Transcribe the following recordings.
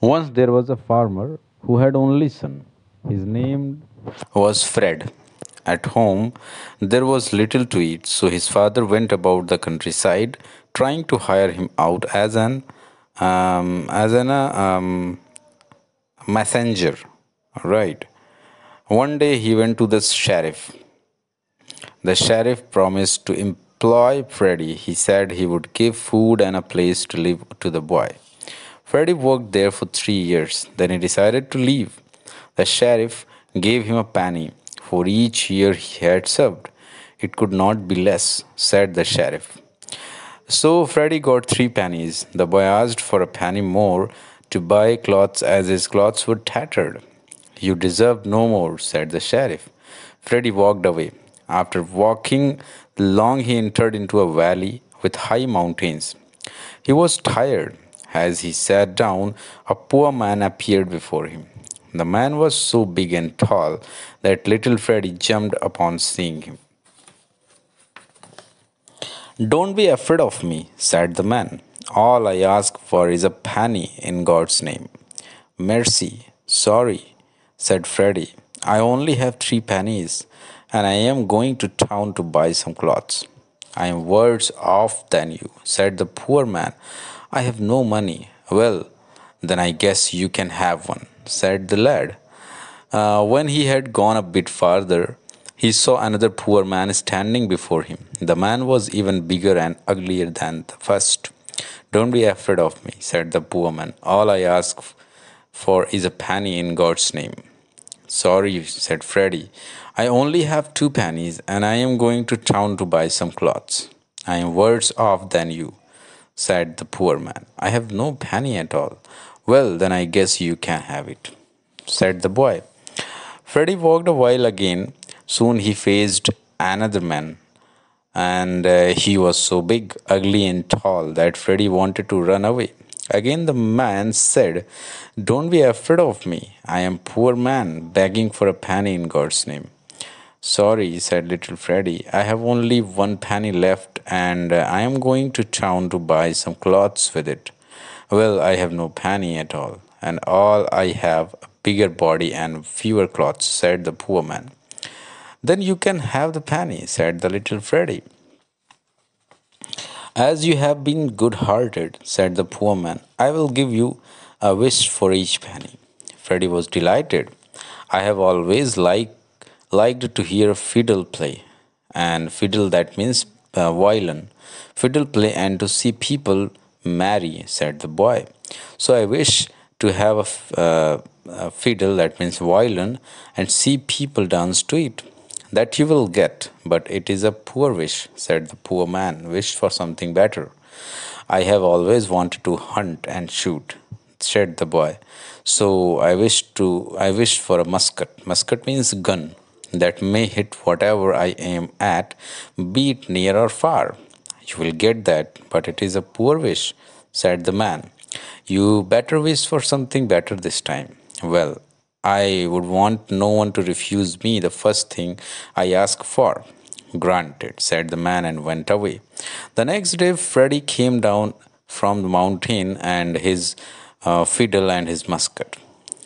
Once there was a farmer who had only son. His name was Fred. At home, there was little to eat, so his father went about the countryside trying to hire him out as an um, as an um, messenger. Right. One day he went to the sheriff. The sheriff promised to employ Freddy. He said he would give food and a place to live to the boy. Freddy worked there for three years. Then he decided to leave. The sheriff gave him a penny for each year he had served. It could not be less, said the sheriff. So Freddy got three pennies. The boy asked for a penny more to buy clothes as his clothes were tattered. You deserve no more, said the sheriff. Freddy walked away. After walking long, he entered into a valley with high mountains. He was tired. As he sat down, a poor man appeared before him. The man was so big and tall that little Freddy jumped upon seeing him. Don't be afraid of me, said the man. All I ask for is a penny in God's name. Mercy, sorry, said Freddy. I only have three pennies, and I am going to town to buy some clothes. I am worse off than you, said the poor man. I have no money. Well, then I guess you can have one, said the lad. Uh, when he had gone a bit farther, he saw another poor man standing before him. The man was even bigger and uglier than the first. Don't be afraid of me, said the poor man. All I ask for is a penny in God's name. Sorry, said Freddy. I only have two pennies and I am going to town to buy some clothes. I am worse off than you, said the poor man. I have no penny at all. Well, then I guess you can have it, said the boy. Freddy walked a while again. Soon he faced another man, and uh, he was so big, ugly, and tall that Freddy wanted to run away. Again the man said, Don't be afraid of me. I am poor man begging for a penny in God's name. Sorry, said little Freddy. I have only one penny left and uh, I am going to town to buy some clothes with it. Well, I have no penny at all, and all I have a bigger body and fewer clothes, said the poor man. Then you can have the penny, said the little Freddy. As you have been good hearted, said the poor man, I will give you a wish for each penny. Freddy was delighted. I have always liked, liked to hear fiddle play, and fiddle that means uh, violin. Fiddle play and to see people marry, said the boy. So I wish to have a, uh, a fiddle, that means violin, and see people dance to it. That you will get, but it is a poor wish, said the poor man. Wish for something better. I have always wanted to hunt and shoot, said the boy. So I wish to I wish for a musket. Musket means gun that may hit whatever I aim at, be it near or far. You will get that, but it is a poor wish, said the man. You better wish for something better this time. Well, I would want no one to refuse me the first thing I ask for. Granted, said the man and went away. The next day, Freddy came down from the mountain and his uh, fiddle and his musket.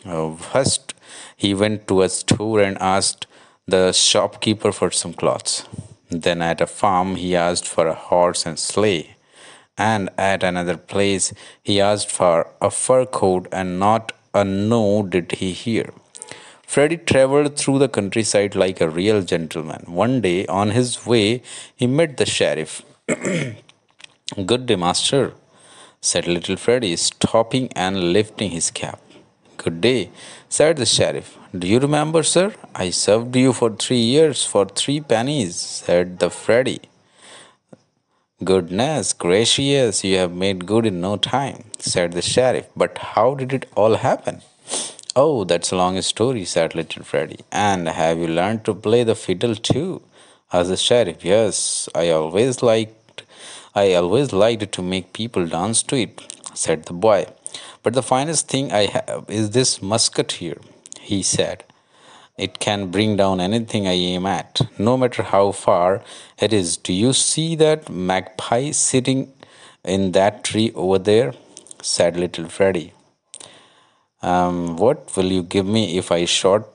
Uh, first, he went to a store and asked the shopkeeper for some clothes. Then at a farm he asked for a horse and sleigh, and at another place he asked for a fur coat, and not a no did he hear. Freddy traveled through the countryside like a real gentleman. One day, on his way, he met the sheriff. Good day, master, said little Freddy, stopping and lifting his cap. Good day, said the sheriff. Do you remember, sir? I served you for three years for three pennies, said the Freddy. Goodness gracious, you have made good in no time, said the sheriff. But how did it all happen? Oh, that's a long story, said little Freddy. And have you learned to play the fiddle too? As a sheriff. Yes, I always liked I always liked to make people dance to it, said the boy. But the finest thing I have is this musket here, he said. It can bring down anything I aim at, no matter how far it is. Do you see that magpie sitting in that tree over there? said little Freddy. um, What will you give me if I shot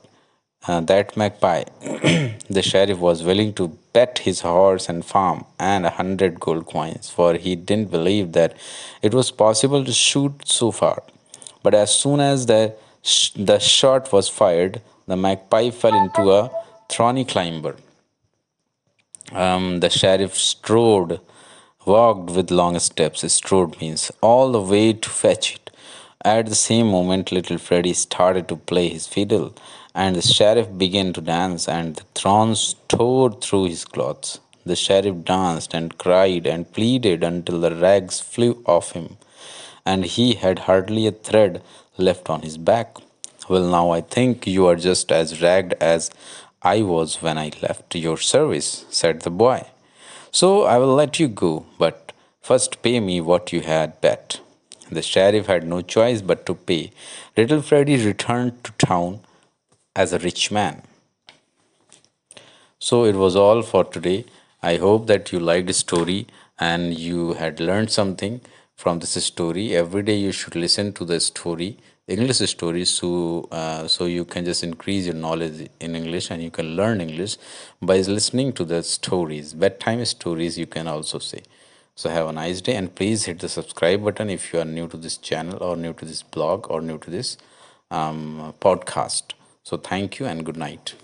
uh, that magpie? the sheriff was willing to bet his horse and farm and a hundred gold coins, for he didn't believe that it was possible to shoot so far. But as soon as the, the shot was fired, the magpie fell into a thorny climber. Um, the sheriff strode, walked with long steps. Strode means all the way to fetch it. At the same moment, little Freddy started to play his fiddle, and the sheriff began to dance, and the thorns tore through his clothes. The sheriff danced and cried and pleaded until the rags flew off him, and he had hardly a thread left on his back. Well, now I think you are just as ragged as I was when I left your service, said the boy. So I will let you go, but first pay me what you had bet. The sheriff had no choice but to pay. Little Freddy returned to town as a rich man. So it was all for today. I hope that you liked the story and you had learned something from this story. Every day you should listen to the story, English stories, so uh, so you can just increase your knowledge in English and you can learn English by listening to the stories, bedtime stories. You can also say. So have a nice day and please hit the subscribe button if you are new to this channel or new to this blog or new to this um, podcast. So thank you and good night.